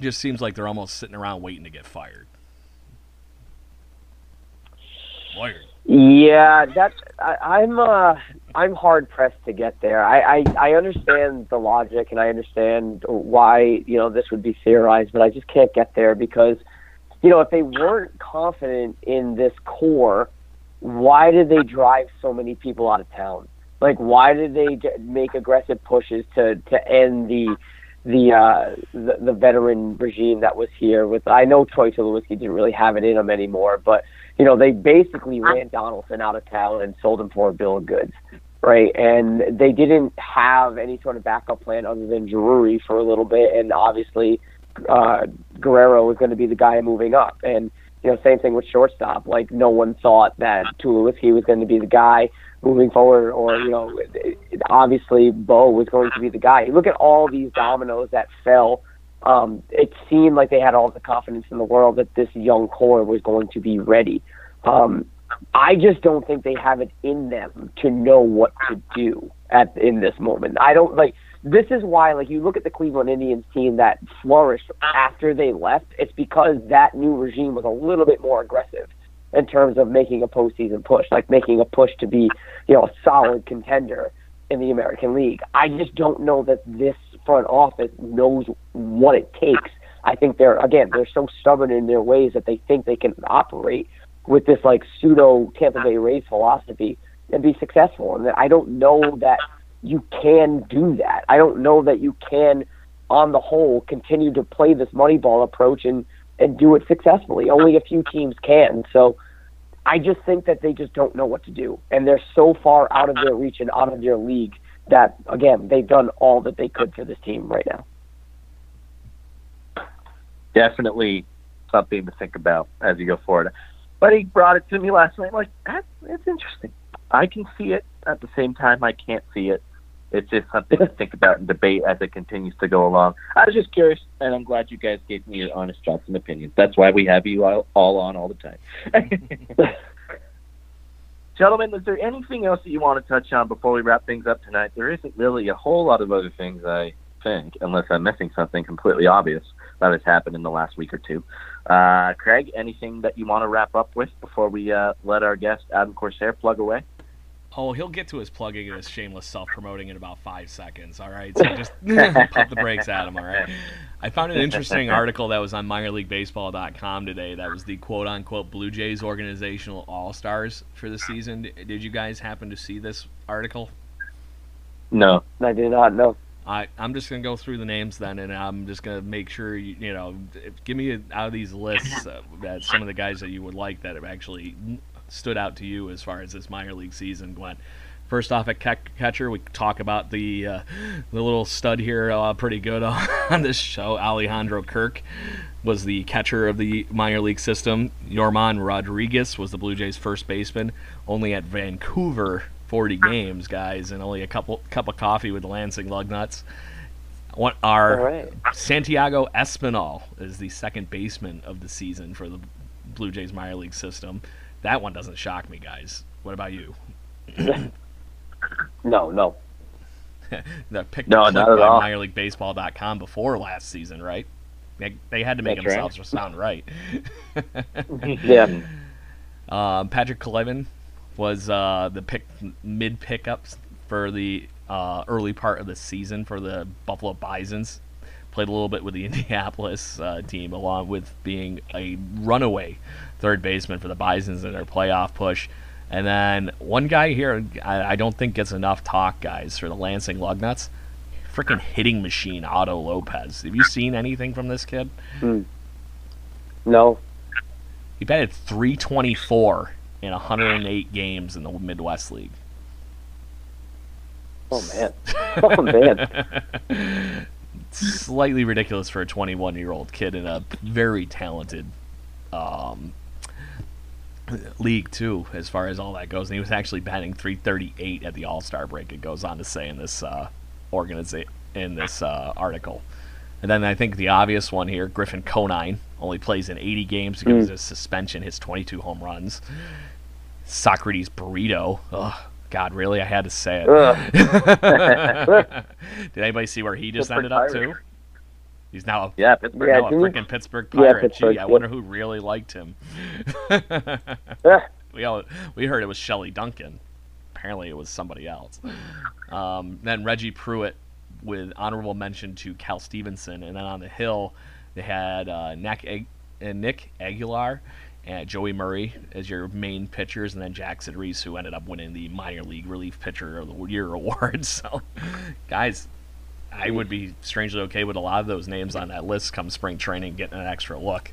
just seems like they're almost sitting around waiting to get fired. Fired. Yeah, that's I, am uh, I'm hard pressed to get there. I, I I understand the logic and I understand why you know this would be theorized, but I just can't get there because you know, if they weren't confident in this core, why did they drive so many people out of town? Like, why did they make aggressive pushes to to end the the uh, the, the veteran regime that was here? With I know Troy Tulowitzki didn't really have it in him anymore, but you know they basically ran Donaldson out of town and sold him for a bill of goods, right? And they didn't have any sort of backup plan other than Drury for a little bit, and obviously uh, Guerrero was going to be the guy moving up. And you know, same thing with shortstop. Like no one thought that Tulowitzki was going to be the guy moving forward, or you know, obviously Bo was going to be the guy. Look at all these dominoes that fell. Um, it seemed like they had all the confidence in the world that this young core was going to be ready. Um, I just don't think they have it in them to know what to do at in this moment. I don't like this is why, like, you look at the Cleveland Indians team that flourished after they left. It's because that new regime was a little bit more aggressive in terms of making a postseason push, like making a push to be, you know, a solid contender in the American League. I just don't know that this front office knows what it takes. I think they're again they're so stubborn in their ways that they think they can operate with this like pseudo Tampa Bay Rays philosophy and be successful. And I don't know that you can do that. I don't know that you can, on the whole, continue to play this Moneyball approach and and do it successfully. Only a few teams can. So I just think that they just don't know what to do, and they're so far out of their reach and out of their league that again they've done all that they could for this team right now. Definitely something to think about as you go forward. Buddy brought it to me last night. Like that's, that's interesting. I can see it at the same time. I can't see it. It's just something to think about and debate as it continues to go along. I was just curious, and I'm glad you guys gave me your honest thoughts and opinions. That's why we have you all, all on all the time. Gentlemen, is there anything else that you want to touch on before we wrap things up tonight? There isn't really a whole lot of other things, I think, unless I'm missing something completely obvious that has happened in the last week or two. Uh, Craig, anything that you want to wrap up with before we uh, let our guest, Adam Corsair, plug away? Oh, he'll get to his plugging and his shameless self-promoting in about five seconds. All right, so just pump the brakes at him. All right. I found an interesting article that was on MinorLeagueBaseball.com today. That was the quote-unquote Blue Jays organizational all-stars for the season. Did you guys happen to see this article? No, I did not. know. I, I'm just gonna go through the names then, and I'm just gonna make sure you, you know, give me a, out of these lists uh, that some of the guys that you would like that have actually stood out to you as far as this minor league season went? First off, at catcher, we talk about the uh, the little stud here, uh, pretty good on this show. Alejandro Kirk was the catcher of the minor league system. Yorman Rodriguez was the Blue Jays' first baseman. Only at Vancouver 40 games, guys, and only a couple cup of coffee with the Lansing Lugnuts. What our right. Santiago Espinal is the second baseman of the season for the Blue Jays minor league system. That one doesn't shock me, guys. What about you? no, no. the pick No, click not at all. minorleaguebaseball.com before last season, right? They, they had to make That's right. themselves sound right. Yeah. Um, Patrick Kivlehan was uh, the pick mid pickups for the uh, early part of the season for the Buffalo Bisons. Played a little bit with the Indianapolis uh, team, along with being a runaway third baseman for the Bisons in their playoff push. And then one guy here, I, I don't think gets enough talk, guys, for the Lansing Lugnuts. Freaking hitting machine, Otto Lopez. Have you seen anything from this kid? No. He batted 324 in 108 games in the Midwest League. Oh man. Oh man. Slightly ridiculous for a 21 year old kid in a very talented um, league, too, as far as all that goes. And he was actually batting 338 at the All Star break, it goes on to say in this, uh, organiza- in this uh, article. And then I think the obvious one here, Griffin Conine, only plays in 80 games because of his suspension, his 22 home runs. Socrates Brito. Ugh, God, really? I had to say it. Did anybody see where he just ended up too? He's now a, Yeah, Pittsburgh. Yeah, now a freaking Pittsburgh Yeah, Pirate. Pittsburgh, Gee, I yeah. wonder who really liked him. We all we heard it was Shelley Duncan. Apparently, it was somebody else. Um, then Reggie Pruitt with honorable mention to Cal Stevenson, and then on the hill they had uh, Nick, Ag- uh, Nick Aguilar and Joey Murray as your main pitchers, and then Jackson Rees, who ended up winning the minor league relief pitcher of the year award. So, guys, I would be strangely okay with a lot of those names on that list come spring training, getting an extra look.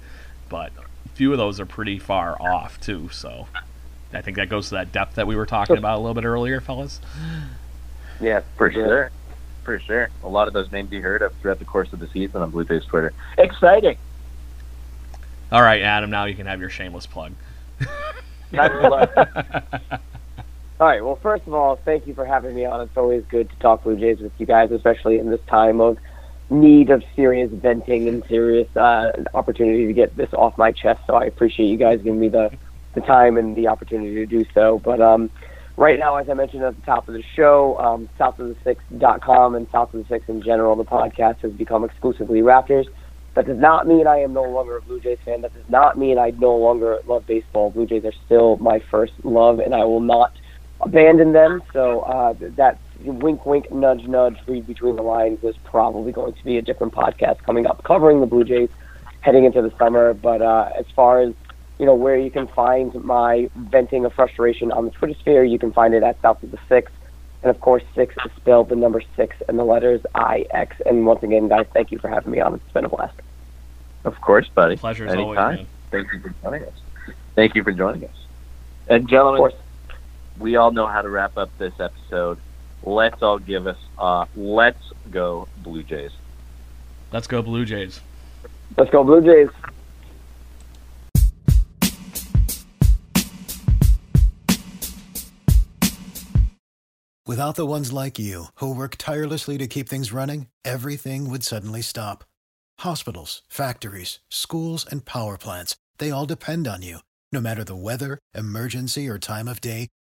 But a few of those are pretty far off too. So, I think that goes to that depth that we were talking about a little bit earlier, fellas. Yeah, For sure. For sure. A lot of those names you heard of throughout the course of the season on Blue Jays Twitter. Exciting. All right, Adam. Now you can have your shameless plug. All right. Well, first of all, thank you for having me on. It's always good to talk Blue Jays with you guys, especially in this time of need of serious venting and serious uh, opportunity to get this off my chest. So I appreciate you guys giving me the the time and the opportunity to do so. But um, right now, as I mentioned at the top of the show, um, southofthesix.com and South of the Six in general, the podcast has become exclusively Raptors. That does not mean I am no longer a Blue Jays fan. That does not mean I no longer love baseball. Blue Jays are still my first love, and I will not abandon them. So uh, that wink, wink, nudge, nudge, read between the lines. There's probably going to be a different podcast coming up covering the Blue Jays heading into the summer. But uh, as far as you know, where you can find my venting of frustration on the Twitter sphere, you can find it at South of the Six. And of course, six is spelled the number six and the letters I X. And once again, guys, thank you for having me on. It's been a blast. Of course, buddy. Pleasure as Anytime. always. Thank you for joining us. Thank you for joining us. And Of gentlemen, course. We all know how to wrap up this episode. Let's all give us uh let's go Blue Jays. Let's go, Blue Jays. Let's go, Blue Jays. Without the ones like you, who work tirelessly to keep things running, everything would suddenly stop. Hospitals, factories, schools, and power plants, they all depend on you. No matter the weather, emergency, or time of day,